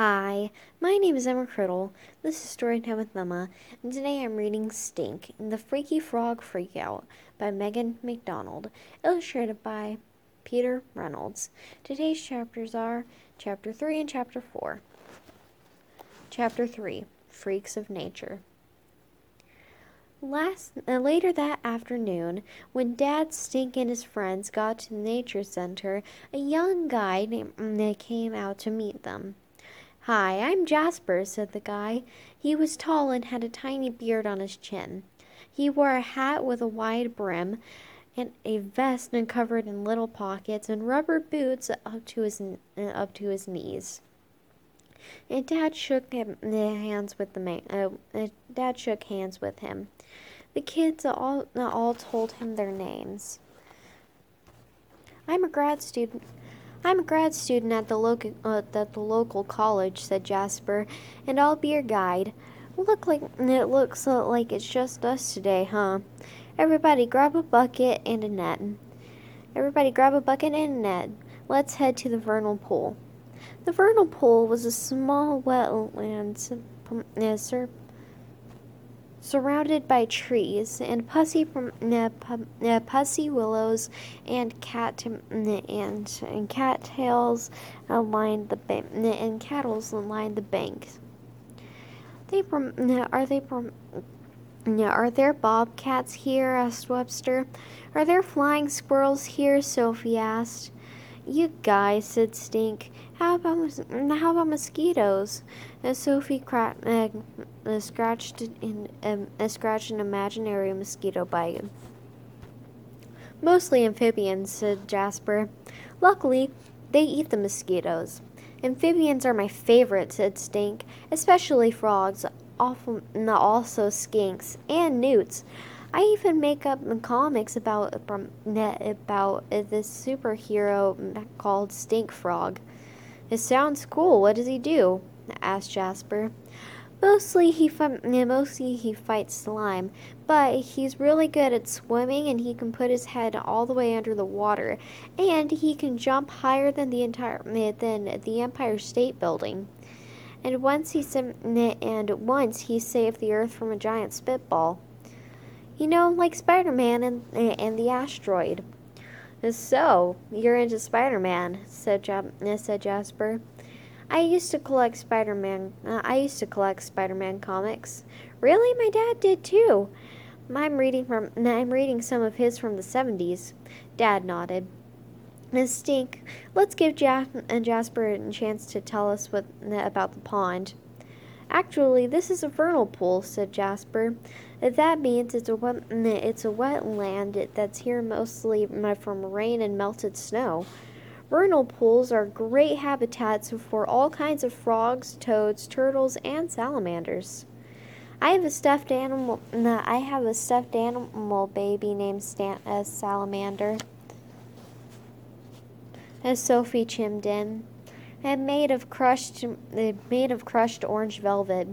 Hi, my name is Emma Criddle. This is Storytime with Emma, and today I'm reading Stink and the Freaky Frog Freakout by Megan McDonald, illustrated by Peter Reynolds. Today's chapters are Chapter 3 and Chapter 4. Chapter 3 Freaks of Nature. Last uh, later that afternoon, when Dad Stink and his friends got to the nature center, a young guy named, mm, came out to meet them. Hi, I'm Jasper, said the guy. He was tall and had a tiny beard on his chin. He wore a hat with a wide brim and a vest and covered in little pockets and rubber boots up to his uh, up to his knees. And Dad shook him, hands with the man. Uh, uh, Dad shook hands with him. The kids all, all told him their names. I'm a grad student. I'm a grad student at the local uh, at the local college," said Jasper, "and I'll be your guide. Look like it looks uh, like it's just us today, huh? Everybody, grab a bucket and a net. Everybody, grab a bucket and a net. Let's head to the vernal pool." The vernal pool was a small wetland uh, surrounded by trees and pussy uh, uh, pussy willows and cat and and cattails lined the bank and cattles lined the banks. They are they are there bobcats here? asked Webster. Are there flying squirrels here? Sophie asked. You guys, said Stink. How about how about mosquitoes? As Sophie cra- uh, scratched in um, scratched an imaginary mosquito bite. Mostly amphibians, said Jasper. Luckily, they eat the mosquitoes. Amphibians are my favorite, said Stink, especially frogs, often, also skinks, and newts. I even make up comics about about uh, this superhero called Stink Frog. It sounds cool. What does he do? asked Jasper. Mostly he mostly he fights slime, but he's really good at swimming and he can put his head all the way under the water, and he can jump higher than the entire than the Empire State Building. And once he and once he saved the Earth from a giant spitball. You know, like Spider-Man and and the asteroid. So, you're into Spider Man, said, said Jasper. I used to collect Spider Man. Uh, I used to collect Spider Man comics. Really, my dad did too. I'm reading from. I'm reading some of his from the '70s. Dad nodded. Miss Stink, let's give Ja- and Jasper a chance to tell us what about the pond. Actually, this is a vernal pool," said Jasper. That means it's a wet, it's a wetland that's here mostly from rain and melted snow. Vernal pools are great habitats for all kinds of frogs, toads, turtles, and salamanders. I have a stuffed animal. I have a stuffed animal baby named Stan, uh, Salamander. As Sophie chimed in, and made of crushed, made of crushed orange velvet.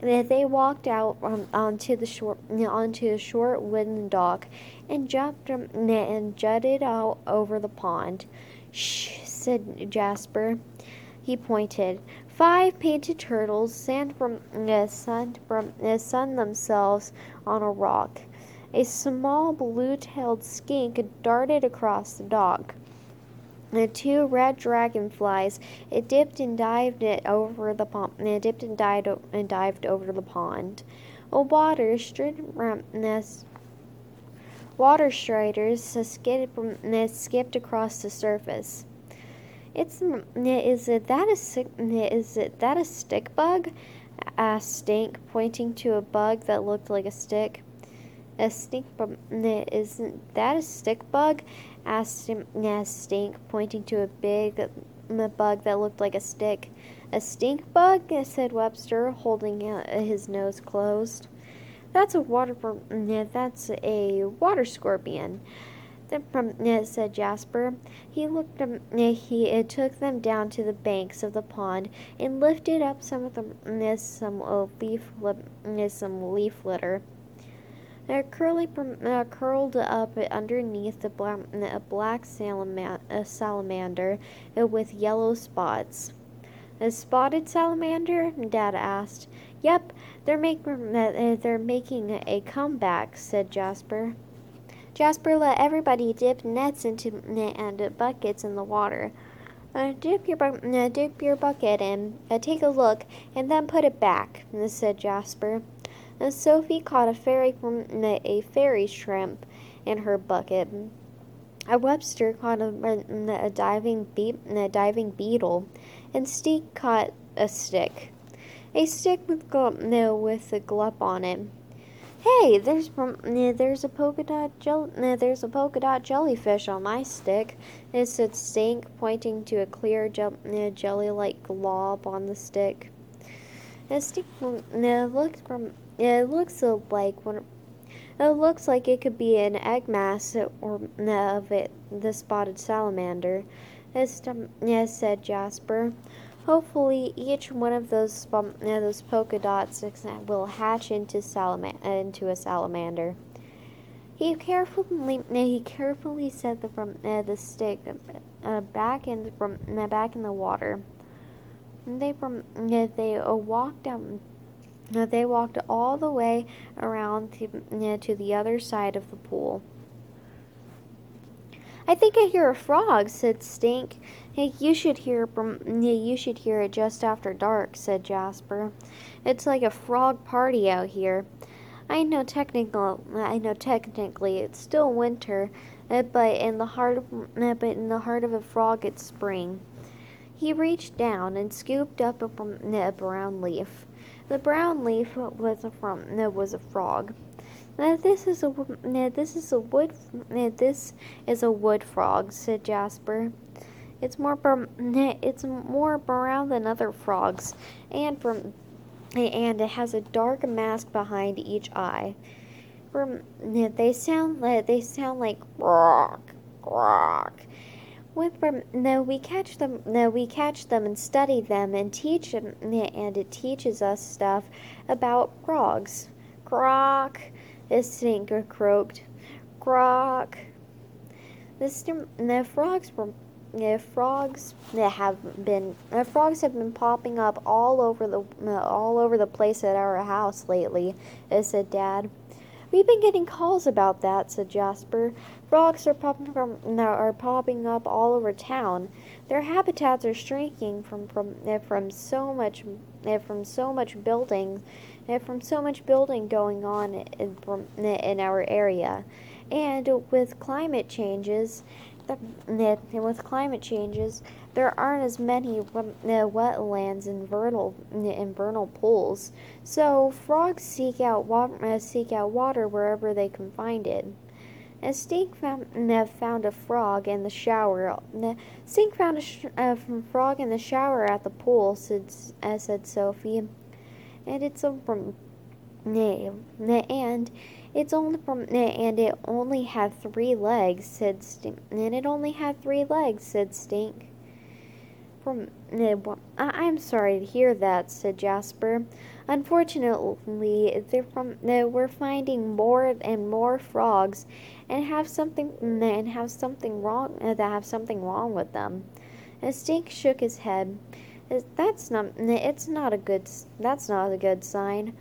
They walked out um, onto the short onto a short wooden dock and jumped um, and jutted out over the pond. Shh, said Jasper. He pointed. Five painted turtles sand from, uh, from, uh, sunned themselves on a rock. A small blue-tailed skink darted across the dock. The two red dragonflies. It dipped and dived it over the pond. It dipped and dived and dived over the pond. A water stripped water striders skipped, skipped across the surface. It's is it that a is it that a stick bug? asked Stink, pointing to a bug that looked like a stick. A stink bug isn't that a stick bug? asked Stink, pointing to a big bug that looked like a stick. A stink bug? said Webster, holding his nose closed. That's a water. That's a water scorpion. said Jasper. He looked. Um, he took them down to the banks of the pond and lifted up some of the Some leaf. Some leaf litter. Uh, curly, uh, curled up underneath black, a black salamander uh, with yellow spots. A spotted salamander? Dad asked. Yep, they're, make, uh, they're making a comeback, said Jasper. Jasper let everybody dip nets into and buckets in the water. Uh, dip your bu- uh, dip your bucket in, uh, take a look, and then put it back," said Jasper. And Sophie caught a fairy a fairy shrimp in her bucket. A Webster caught a, a, diving be- a diving beetle, and Stink caught a stick, a stick with no with a glup on it. Hey, there's there's a polka dot there's a polka dot jellyfish on my stick. It said Stink, pointing to a clear jelly-like glob on the stick. It looks from it looks like one. It looks like it could be an egg mass or of it, the spotted salamander. As said Jasper. Hopefully, each one of those um, those polka dots will hatch into salama- into a salamander. He carefully he carefully set the from uh, the stick uh, back in from uh, back in the water. They they uh, walked. Uh, they walked all the way around to, to the other side of the pool. I think I hear a frog, said Stink. Hey, you should hear you should hear it just after dark, said Jasper. It's like a frog party out here. I know technical I know technically it's still winter, uh, but in the heart of but in the heart of a frog it's spring. He reached down and scooped up a, brown leaf. The brown leaf was a from was a frog. Now this is a this is a wood this is a wood frog," said Jasper. "It's more it's more brown than other frogs, and from and it has a dark mask behind each eye. From they sound like they sound like. With no, we catch them. No, we catch them and study them and teach them, and it teaches us stuff about frogs. Croak. The stinker croaked. Croak. The, the frogs were the frogs that have been the frogs have been popping up all over the all over the place at our house lately, said Dad. We've been getting calls about that, said Jasper. Frogs are popping from are popping up all over town. Their habitats are shrinking from from eh, from so much eh, from so much building eh, from so much building going on in, in our area. And with climate changes, and with climate changes, there aren't as many wetlands and vernal and vernal pools. So frogs seek out seek out water wherever they can find it. And Stink found, found a frog in the shower. Stink found a, sh- a frog in the shower at the pool, said, uh, said Sophie. And it's a from and it's only from and it only had three legs said stink and it only had three legs said stink. From i'm sorry to hear that said jasper unfortunately they're from we're finding more and more frogs and have something and have something wrong uh, that have something wrong with them and stink shook his head that's not. It's not a good. That's not a good sign.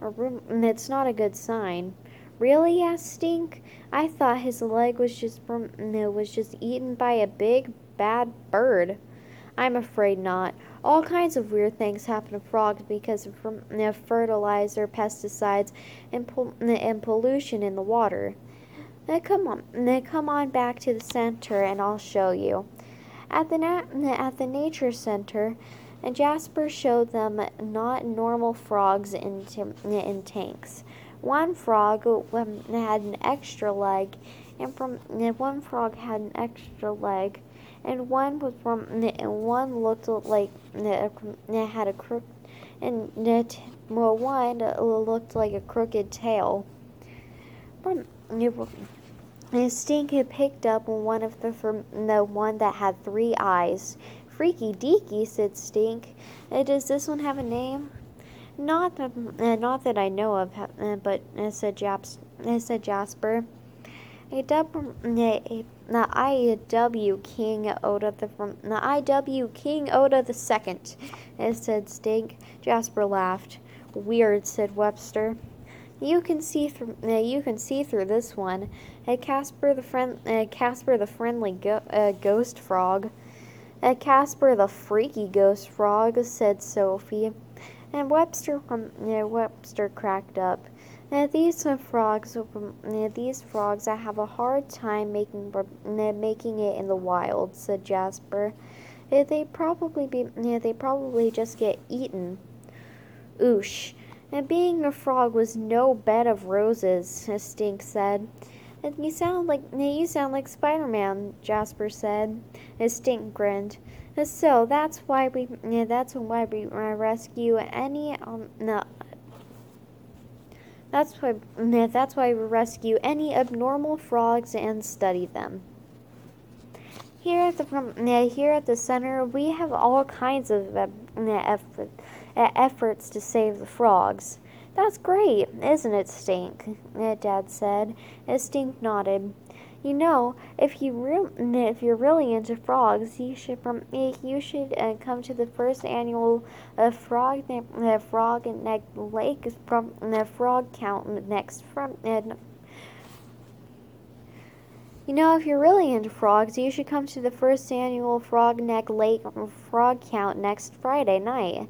It's not a good sign. Really? asked Stink. I thought his leg was just from was just eaten by a big bad bird. I'm afraid not. All kinds of weird things happen to frogs because of fertilizer, pesticides, and, pol- and pollution in the water. Now come on, now come on back to the center, and I'll show you. At the, na- at the nature center, and Jasper showed them not normal frogs in, t- in tanks. One frog had an extra leg, and from and one frog had an extra leg, and one was from and one looked like it had a crook, and it, well, one looked like a crooked tail. From and Stink had picked up one of the, the one that had three eyes. Freaky deaky, said Stink. Does this one have a name? Not that, uh, not that I know of, uh, but uh, said, Japs, said Jasper. A, dub, uh, IW King Oda the the IW King Oda the second, said Stink. Jasper laughed. Weird, said Webster. You can see through. Uh, you can see through this one. Casper the friend. Casper the friendly go- ghost frog. Casper the freaky ghost frog," said Sophie, and Webster. Um, Webster cracked up. Uh, these frogs, uh, these frogs, I have a hard time making making it in the wild," said Jasper. They probably be. they probably just get eaten. Oosh. And being a frog was no bed of roses, Stink said. You sound like you sound like Spider-Man, Jasper said. Stink grinned. So that's why we that's why we rescue any um no, that's why that's why we rescue any abnormal frogs and study them. Here at the here at the center, we have all kinds of uh, effort, efforts to save the frogs. That's great, isn't it, Stink? Dad said. Stink nodded. You know, if you re- if you're really into frogs, you should you should uh, come to the first annual uh, frog uh, frog neck lake from the frog count next from. Uh, you know, if you're really into frogs, you should come to the first annual Frog Neck Lake Frog Count next Friday night.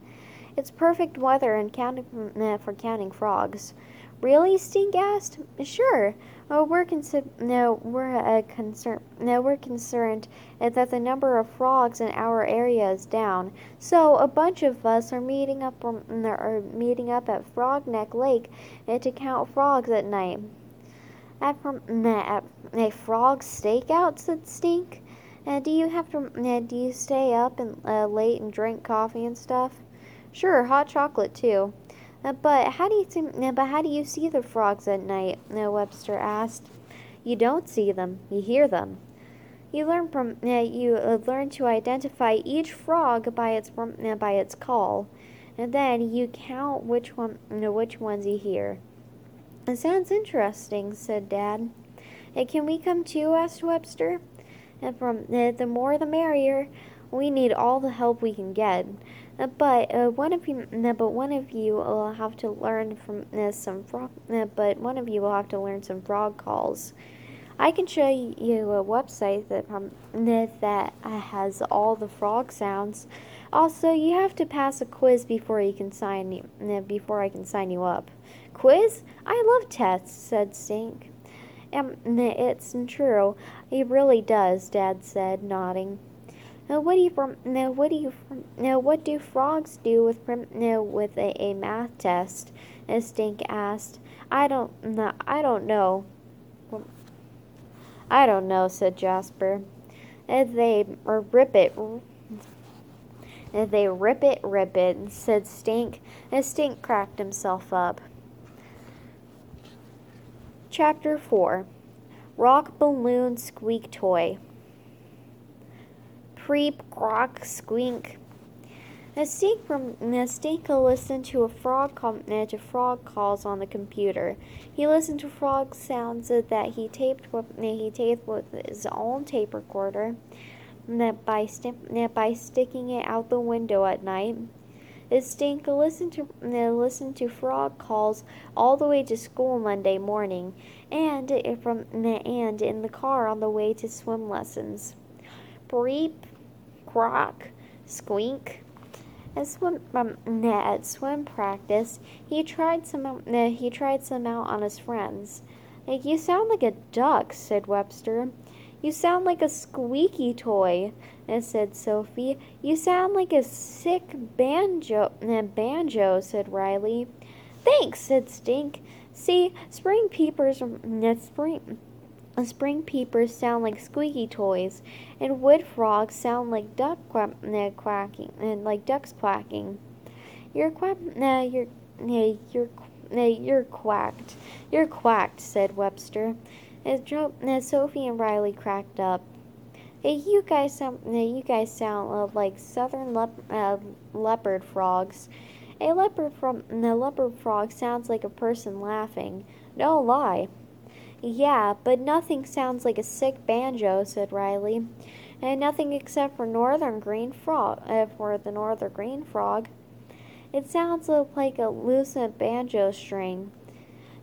It's perfect weather and counting uh, for counting frogs. Really? Stink asked. Sure. Oh, we're consi- no, we're uh, concerned. No, we're concerned that the number of frogs in our area is down. So a bunch of us are meeting up are meeting up at Frog Neck Lake uh, to count frogs at night. At, at a frog stakeout, said Stink. Uh, do you have to? Uh, do you stay up and uh, late and drink coffee and stuff? Sure, hot chocolate too. Uh, but how do you see, uh, but how do you see the frogs at night? Uh, Webster asked. You don't see them. You hear them. You learn from you learn to identify each frog by its by its call, and then you count which one which ones you hear. It sounds interesting," said Dad. "Can we come too?" asked Webster. And from the more the merrier. We need all the help we can get. Uh, but uh, one of you, but one of you will have to learn from uh, some frog. But one of you will have to learn some frog calls. I can show you a website that um, that has all the frog sounds. Also, you have to pass a quiz before you can sign you, before I can sign you up. Quiz? I love tests," said Stink. Um, it's true. It really does, Dad said, nodding. Now, what do you from? Now, what do you? Now, what do frogs do with now with a, a math test? Stink asked. I don't. No, I don't know. I don't know," said Jasper. And they or rip it. And they rip it, rip it, said Stink. And Stink cracked himself up. Chapter 4 Rock Balloon Squeak Toy Preep, crock, squeak. A stink from a listened to a frog to frog calls on the computer. He listened to frog sounds that he taped with he taped with his own tape recorder. By that by sticking it out the window at night. Stinko listened to listened to frog calls all the way to school Monday morning, and eh, from eh, and in the car on the way to swim lessons. Breep, croak, squeak. At swim, um, at swim practice, he tried some. Uh, he tried some out on his friends. Like You sound like a duck," said Webster. You sound like a squeaky toy," said Sophie. You sound like a sick banjo. Uh, banjo," said Riley. Thanks," said Stink. See, spring peepers. Uh, spring Spring peepers sound like squeaky toys, and wood frogs sound like duck quack, quacking, and uh, like ducks quacking. You're quack, uh, you're, uh, you're, uh, you're quacked. You're quacked," said Webster. As, jo- as Sophie and Riley cracked up. Hey, you guys sound, you guys sound uh, like southern lep- uh, leopard frogs. A leopard from a leopard frog sounds like a person laughing. No lie. Yeah, but nothing sounds like a sick banjo, said Riley. And nothing except for northern green frog, uh, for the northern green frog. It sounds like a loosened banjo string.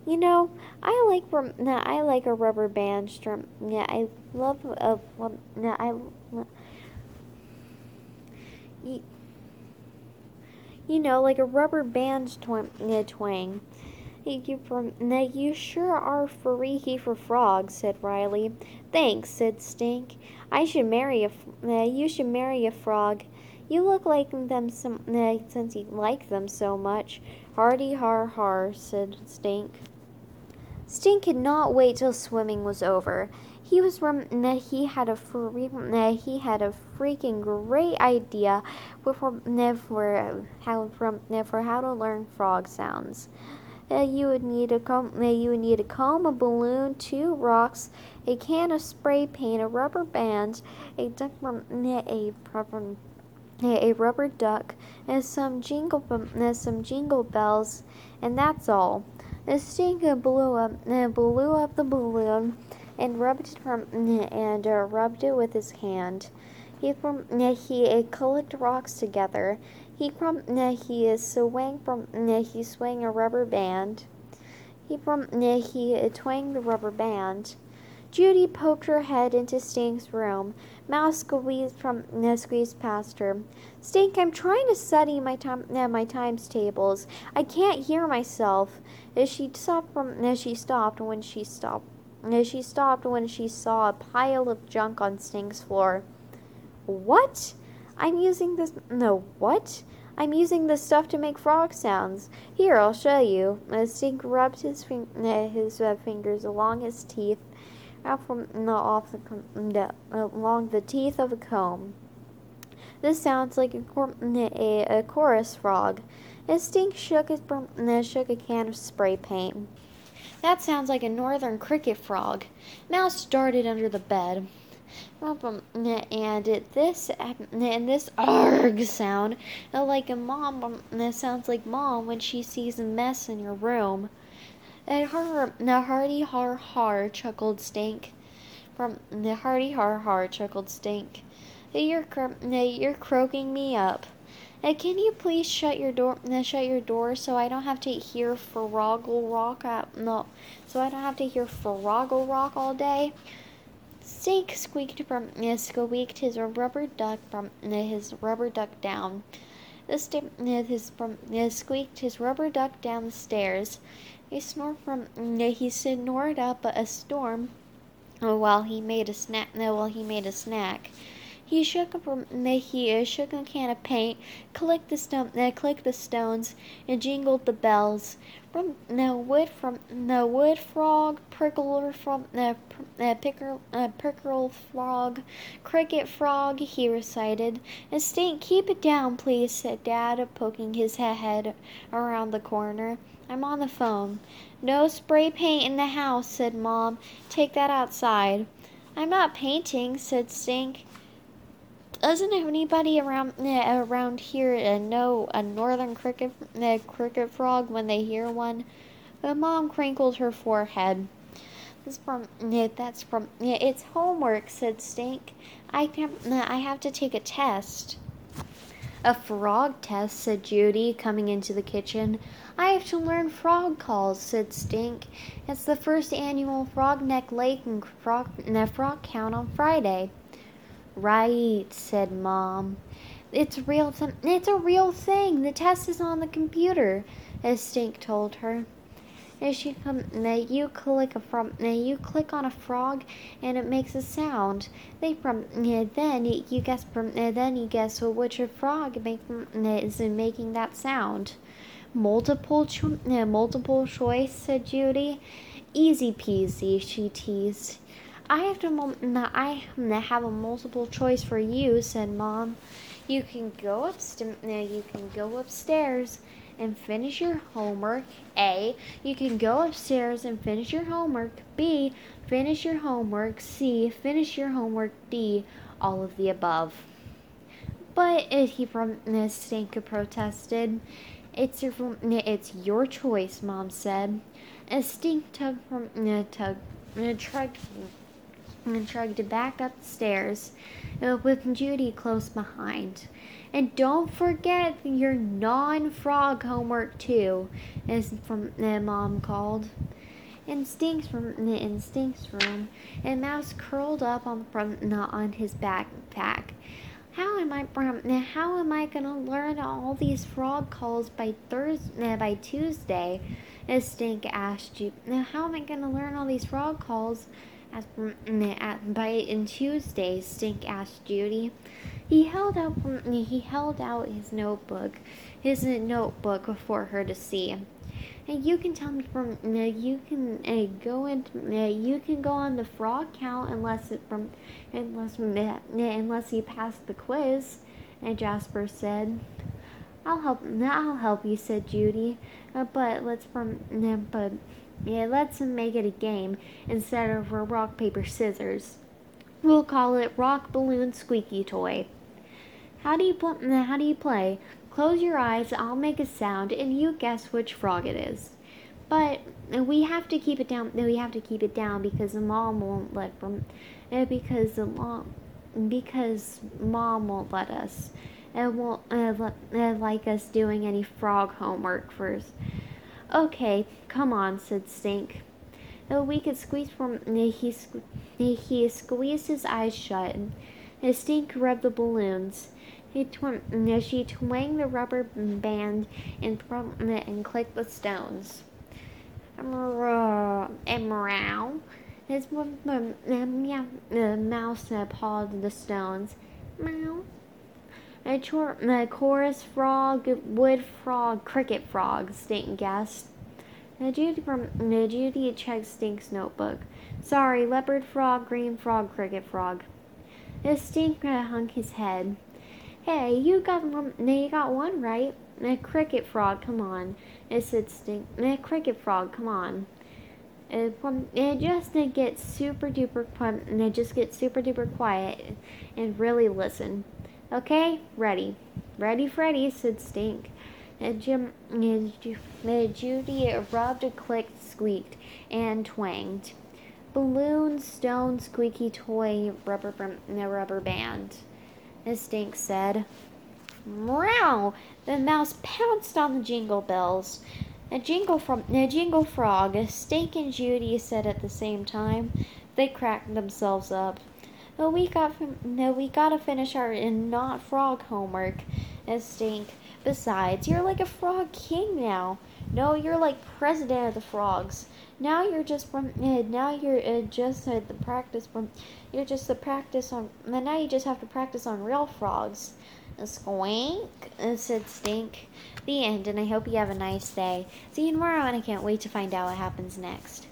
You know, I like nah, I like a rubber band string. Yeah, I love a nah, I. You, you know, like a rubber band twang. twang. You from now you sure are freaky for frogs," said Riley. "Thanks," said Stink. "I should marry a uh, you should marry a frog. You look like them some uh, since you like them so much." Hardy har har," said Stink. Stink could not wait till swimming was over. He was from he had a free, he had a freaking great idea for, for how from for how to learn frog sounds. You would need a comb, you would need a comb, a balloon, two rocks, a can of spray paint, a rubber band, a duck, a rubber, a rubber duck, and some jingle, uh, some jingle bells, and that's all. The stinker blew up, blew up the balloon, and rubbed it from, and uh, rubbed it with his hand. He from he uh, collected rocks together. He from uh, he is swang from he swang a rubber band. He from uh, he uh, twanged the rubber band. Judy poked her head into Stink's room. Mouse squeezed from uh, squeezed past her. Stink, I'm trying to study my time my times tables. I can't hear myself. As she stopped from as she stopped when she stopped as she stopped when she saw a pile of junk on Stink's floor. What? I'm using this no what? I'm using this stuff to make frog sounds. Here, I'll show you. Stink rubbed his, fin- his uh, fingers along his teeth out from the off the, the along the teeth of a comb. This sounds like a, cor- a, a chorus frog. As Stink shook his uh, shook a can of spray paint. That sounds like a northern cricket frog. Mouse darted under the bed. And this and this arg sound, like a mom. That sounds like mom when she sees a mess in your room. And har, the hearty har har chuckled Stink. From the hearty har har chuckled Stink. You're you're croaking me up. Uh, can you please shut your door? Uh, shut your door so I don't have to hear Froggle Rock. No, so I don't have to hear Froggle Rock all day. Stink squeaked from uh, squeaked his rubber duck from uh, his rubber duck down. The st- uh, his from uh, squeaked his rubber duck down the stairs. He snored from he snored up a storm while he made a snack. While he made a snack. He shook a he shook a can of paint, clicked the stone, uh, clicked the stones, and jingled the bells. From the wood, from the wood frog, prickler from the uh, uh, pickerel frog, cricket frog. He recited. And Stink, keep it down, please," said Dad, poking his head around the corner. I'm on the phone. No spray paint in the house, said Mom. Take that outside. I'm not painting, said Stink doesn't anybody around uh, around here uh, know a northern cricket uh, cricket frog when they hear one? The mom crinkled her forehead. That's from yeah, that's from yeah, it's homework," said Stink. I can I have to take a test. A frog test, said Judy, coming into the kitchen. I have to learn frog calls, said Stink. It's the first annual Frog Neck Lake and Frog, frog Count on Friday. Right, said Mom. It's real. Th- it's a real thing. The test is on the computer, as Stink told her. As she come, you click a from, you click on a frog, and it makes a sound. They from, eh, then you guess from, eh, then you guess which frog make, eh, is making that sound. Multiple, cho- multiple choice, said Judy. Easy peasy, she teased. I have to I have a multiple choice for you," said Mom. "You can go upstairs. You can go upstairs and finish your homework. A. You can go upstairs and finish your homework. B. Finish your homework. C. Finish your homework. D. All of the above." But he from Stanka protested. It's your it's your choice, Mom said. Stink tug from tug and shrugged back up the stairs uh, with Judy close behind. And don't forget your non-frog homework too, as from uh, mom called. Instincts from the instincts room, and Mouse curled up on from on his backpack. How am I how am I gonna learn all these frog calls by Thursday by Tuesday? Stink asked you. Now how am I gonna learn all these frog calls? As at by in Tuesday, Stink asked Judy. He held out he held out his notebook, his notebook for her to see. And you can tell me from you can uh, go into uh, you can go on the frog count unless it from unless uh, unless you pass the quiz. And Jasper said, "I'll help. I'll help you," said Judy. Uh, but let's from but yeah, let's make it a game instead of a rock paper scissors. We'll call it rock balloon squeaky toy. How do you play? How do you play? Close your eyes, I'll make a sound, and you guess which frog it is. But we have to keep it down. We have to keep it down because mom won't let uh, because the mom, because mom won't let us. It won't uh, uh, like us doing any frog homework first. Okay, come on," said Stink. Uh, we could squeeze from. Uh, he he squeezed his eyes shut. And Stink rubbed the balloons. He tw- she twanged the rubber band and, and clicked the stones. And meow. His the mouse pawed the stones. Meow. A, chor- a chorus frog, wood frog, cricket frog, Stink guessed. Now Judy, from, now Judy checked Stink's notebook. Sorry, leopard frog, green frog, cricket frog. The Stink hung his head. Hey, you got one. You got one right. A cricket frog, come on. It said stink. A cricket frog, come on. It, just gets super duper and it just gets super duper quiet and really listen. Okay, ready, ready, Freddy said Stink. And Jim, and Judy rubbed, clicked, squeaked, and twanged. Balloon, stone, squeaky toy, rubber, rubber band Stink said. Meow! The mouse pounced on the jingle bells. A jingle from a jingle frog, Stink and Judy said at the same time. They cracked themselves up. Oh, we got no, we gotta finish our not frog homework. As Stink. Besides, you're like a frog king now. No, you're like president of the frogs. Now you're just from. Uh, now you're uh, just uh, the practice from. You're just the practice on. And now you just have to practice on real frogs. Squink, said Stink. The end, and I hope you have a nice day. See you tomorrow, and I can't wait to find out what happens next.